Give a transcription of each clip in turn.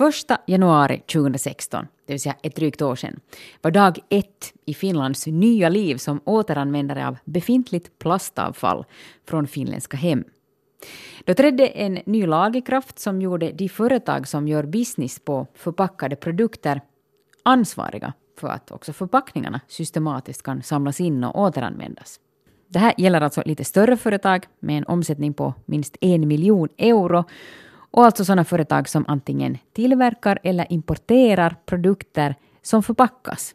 1 januari 2016, det vill säga ett drygt år sedan, var dag ett i Finlands nya liv som återanvändare av befintligt plastavfall från finländska hem. Då trädde en ny lag i kraft som gjorde de företag som gör business på förpackade produkter ansvariga för att också förpackningarna systematiskt kan samlas in och återanvändas. Det här gäller alltså lite större företag med en omsättning på minst en miljon euro och alltså sådana företag som antingen tillverkar eller importerar produkter som förpackas.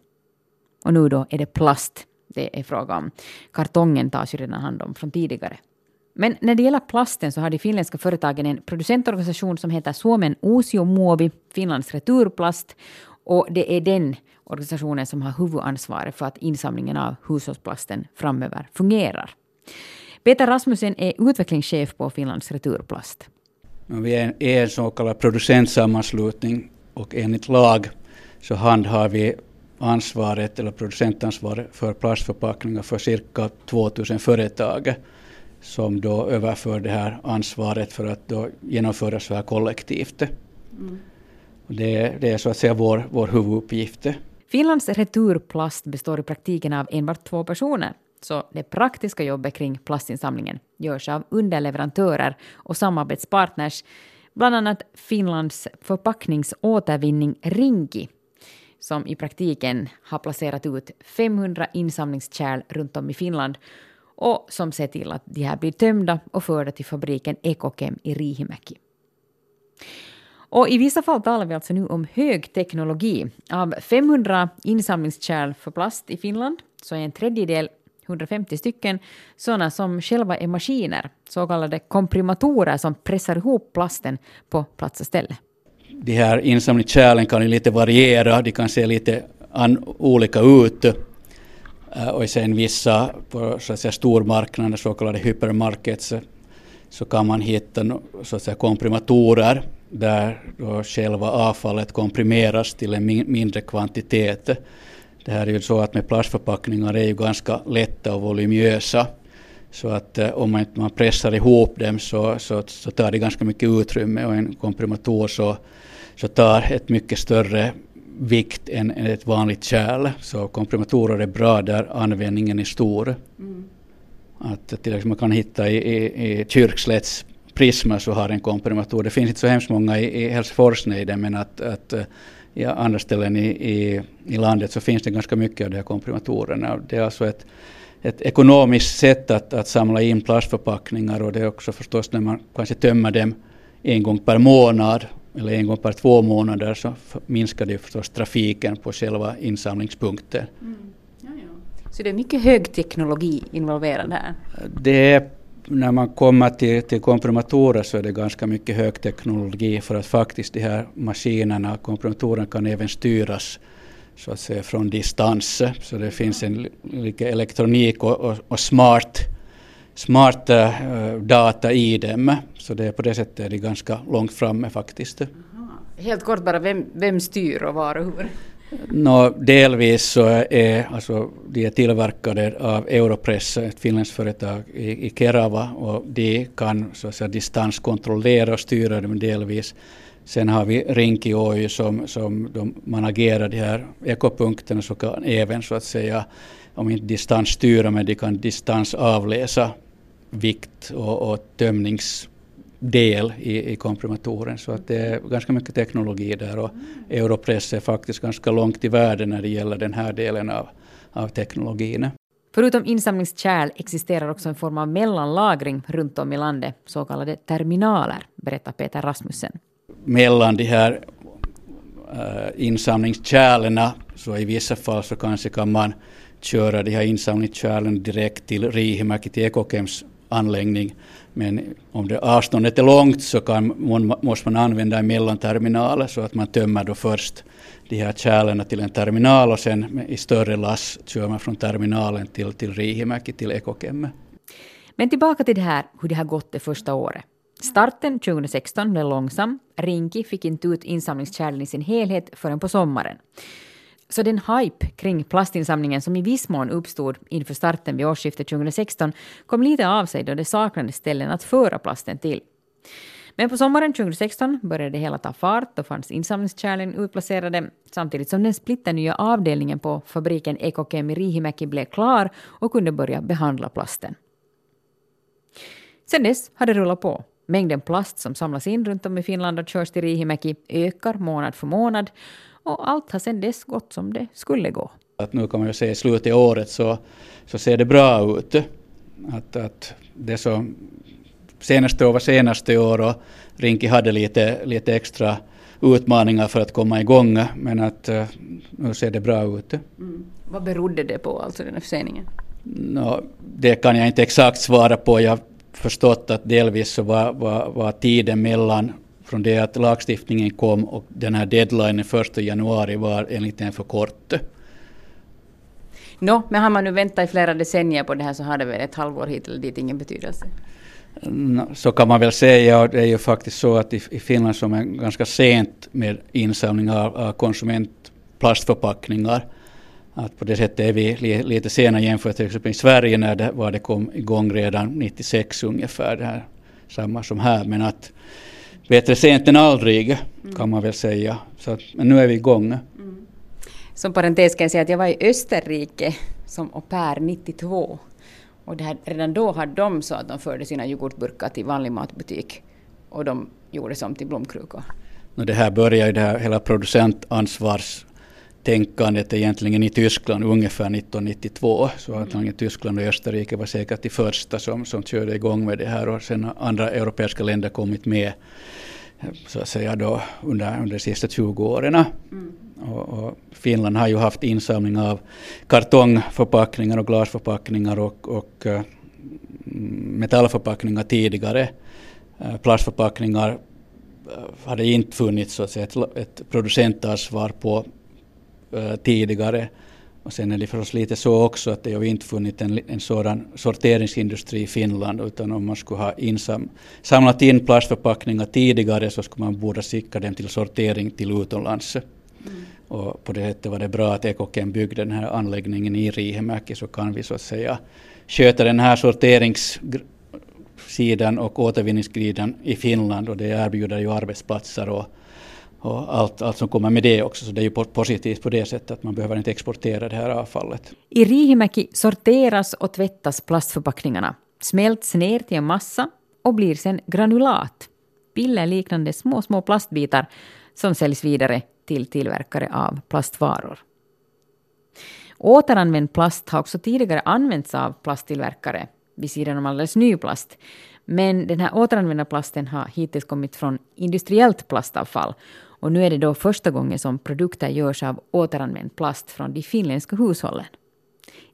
Och nu då är det plast det är fråga om. Kartongen tas ju redan hand om från tidigare. Men när det gäller plasten så har de finländska företagen en producentorganisation som heter Suomen Uusiomuovi, Finlands returplast, och det är den organisationen som har huvudansvaret för att insamlingen av hushållsplasten framöver fungerar. Peter Rasmussen är utvecklingschef på Finlands Returplast. Vi är en så kallad producentsammanslutning och enligt lag så handhar vi ansvaret eller producentansvaret för plastförpackningar för cirka 2000 företag som då överför det här ansvaret för att då genomföra så här kollektivt. Mm. Det, det, är så att säga vår, vår huvuduppgift. Finlands returplast består i praktiken av enbart två personer. Så det praktiska jobbet kring plastinsamlingen görs av underleverantörer och samarbetspartners, bland annat Finlands förpackningsåtervinning Rinki, som i praktiken har placerat ut 500 insamlingskärl runt om i Finland och som ser till att de här blir tömda och förda till fabriken Ekokem i Riihimäki. Och I vissa fall talar vi alltså nu om högteknologi. Av 500 insamlingskärl för plast i Finland så är en tredjedel 150 stycken sådana som själva är maskiner, så kallade komprimatorer som pressar ihop plasten på plats och ställe. De här insamlingskärlen kan ju lite variera, de kan se lite an, olika ut. Eh, och sen vissa på så att säga, stormarknader, så kallade hypermarkets, så kan man hitta så att säga, komprimatorer där då själva avfallet komprimeras till en mindre kvantitet. Det här är ju så att med plastförpackningar är ju ganska lätta och voluminösa. Så att eh, om man inte man pressar ihop dem så, så, så, tar det ganska mycket utrymme och en komprimator så, så tar ett mycket större vikt än, än ett vanligt kärl. Så komprimatorer är bra där användningen är stor. Mm. Att till exempel man kan hitta i, i, i Kyrkslätts Prisma så har en komprimator. Det finns inte så hemskt många i, i Helsingforsnejden men att, att eh, i andra ställen i, i, i, landet så finns det ganska mycket av de här komprimatorerna. Det är alltså ett, ett ekonomiskt sätt att, att samla in plastförpackningar och det är också förstås när man kanske tömmer dem en gång per månad eller en gång per två månader så minskar det förstås trafiken på själva insamlingspunkten. Mm. Ja, ja. Så det är mycket hög teknologi involverad här? Det när man kommer till, till komprimatorer så är det ganska mycket högteknologi för att faktiskt de här maskinerna, komprimatorerna kan även styras så att säga från distans. Så det finns en lite elektronik och, och, och smart, smart uh, data i dem. Så det är på det sättet är det ganska långt framme faktiskt. Aha. Helt kort bara, vem, vem styr och var och hur? No, delvis så är alltså, de är tillverkade av Europress, ett finländskt företag i, i Kerava och de kan så att säga, distanskontrollera och styra dem delvis. Sen har vi Rinki Oy som, som de, man agerar de här ekopunkterna så kan även så att säga om inte distansstyra men de kan distansavläsa vikt och, och tömnings del i, i komprimatoren. Så att det är ganska mycket teknologi där och Europress är faktiskt ganska långt i världen när det gäller den här delen av, av teknologin. Förutom insamlingskärl existerar också en form av mellanlagring runt om i landet, så kallade terminaler, berättar Peter Rasmussen. Mellan de här äh, insamlingskärlen, så i vissa fall så kanske kan man köra de här insamlingskärlen direkt till Riihimäki, till Ekokems anläggning men om det avståndet är långt så kan, måste man använda en mellanterminal så att man tömmer då först de här kärlen till en terminal och sen i större lass kör man från terminalen till, till Riihimäki, till Ekokemme. Men tillbaka till det här hur det har gått det första året. Starten 2016 blev långsam. Rinki fick inte ut insamlingskärlen i sin helhet förrän på sommaren. Så den hype kring plastinsamlingen som i viss mån uppstod inför starten vid årsskiftet 2016 kom lite av sig då det saknades ställen att föra plasten till. Men på sommaren 2016 började det hela ta fart och fanns insamlingskärlen utplacerade samtidigt som den splitternya avdelningen på fabriken Ekokem i Rihimäki blev klar och kunde börja behandla plasten. Sen dess har det rullat på. Mängden plast som samlas in runt om i Finland och körs till Rihimäki ökar månad för månad och allt har sedan dess gått som det skulle gå. Att nu kan man ju säga i slutet av året så, så ser det bra ut. Att, att det så senaste år var senaste år och Rinki hade lite, lite extra utmaningar för att komma igång men att uh, nu ser det bra ut. Mm. Vad berodde det på, alltså den här förseningen? No, det kan jag inte exakt svara på. Jag har förstått att delvis så var, var, var tiden mellan från det att lagstiftningen kom och den här deadlinen 1 januari var enligt en för kort. Nå, men har man nu väntat i flera decennier på det här så har det väl ett halvår hit eller dit ingen betydelse? Så kan man väl säga. Det är ju faktiskt så att i, Finland som är ganska sent med insamling av, av konsumentplastförpackningar. Att på det sättet är vi li, lite sena jämfört till exempel i Sverige när det, var det kom igång redan 96 ungefär. Det här, samma som här. Men att bättre sent än aldrig kan man väl säga. Så att, men nu är vi igång. Mm. Som parentes kan jag säga att jag var i Österrike som au pair 92. Och här, redan då hade de så att de förde sina yoghurtburkar till vanlig matbutik och de gjorde som till blomkrukor. det här började ju det här hela producentansvarstänkandet egentligen i Tyskland ungefär 1992. Så antagligen Tyskland och Österrike var säkert de första som, som körde igång med det här och sen har andra europeiska länder kommit med så att säga då under, under de sista 20 åren. Mm. Och, och, Finland har ju haft insamling av kartongförpackningar och glasförpackningar och, och uh, metallförpackningar tidigare. Uh, plastförpackningar uh, hade inte funnits så att säga, ett, ett producentansvar på tidigare. Och sen är det förstås lite så också att det har inte funnits en, en sådan sorteringsindustri i Finland utan om man skulle ha insam, samlat in plastförpackningar tidigare så skulle man borde skicka dem till sortering till utomlands. Mm. Och på det sättet var det bra att Ekokem byggde den här anläggningen i Riihimäki så kan vi så att säga sköta den här sorteringssidan och återvinningsgriden i Finland och det erbjuder ju arbetsplatser och och allt, allt som kommer med det också. Så det är ju positivt på det sättet att man behöver inte exportera det här avfallet. I Riihimäki sorteras och tvättas plastförpackningarna, smälts ner till en massa och blir sen granulat, pillerliknande små, små plastbitar som säljs vidare till tillverkare av plastvaror. Återanvänd plast har också tidigare använts av plasttillverkare vid sidan om alldeles ny plast. Men den här återanvända plasten har hittills kommit från industriellt plastavfall och nu är det då första gången som produkter görs av återanvänd plast från de finländska hushållen.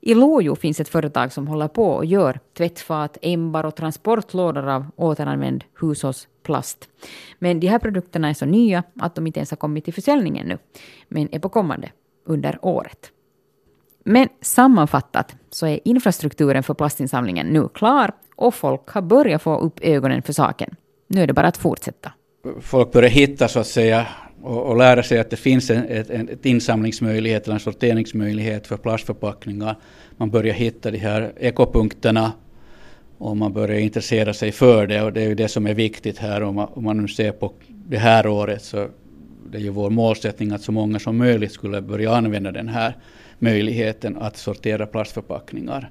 I Lojo finns ett företag som håller på och gör tvättfat, ämbar och transportlådor av återanvänd hushållsplast. Men de här produkterna är så nya att de inte ens har kommit till försäljning ännu, men är på kommande under året. Men sammanfattat så är infrastrukturen för plastinsamlingen nu klar och folk har börjat få upp ögonen för saken. Nu är det bara att fortsätta folk börjar hitta så att säga och, och lära sig att det finns en ett, ett insamlingsmöjlighet eller en sorteringsmöjlighet för plastförpackningar. Man börjar hitta de här ekopunkterna och man börjar intressera sig för det och det är ju det som är viktigt här om man, om man nu ser på det här året så det är ju vår målsättning att så många som möjligt skulle börja använda den här möjligheten att sortera plastförpackningar.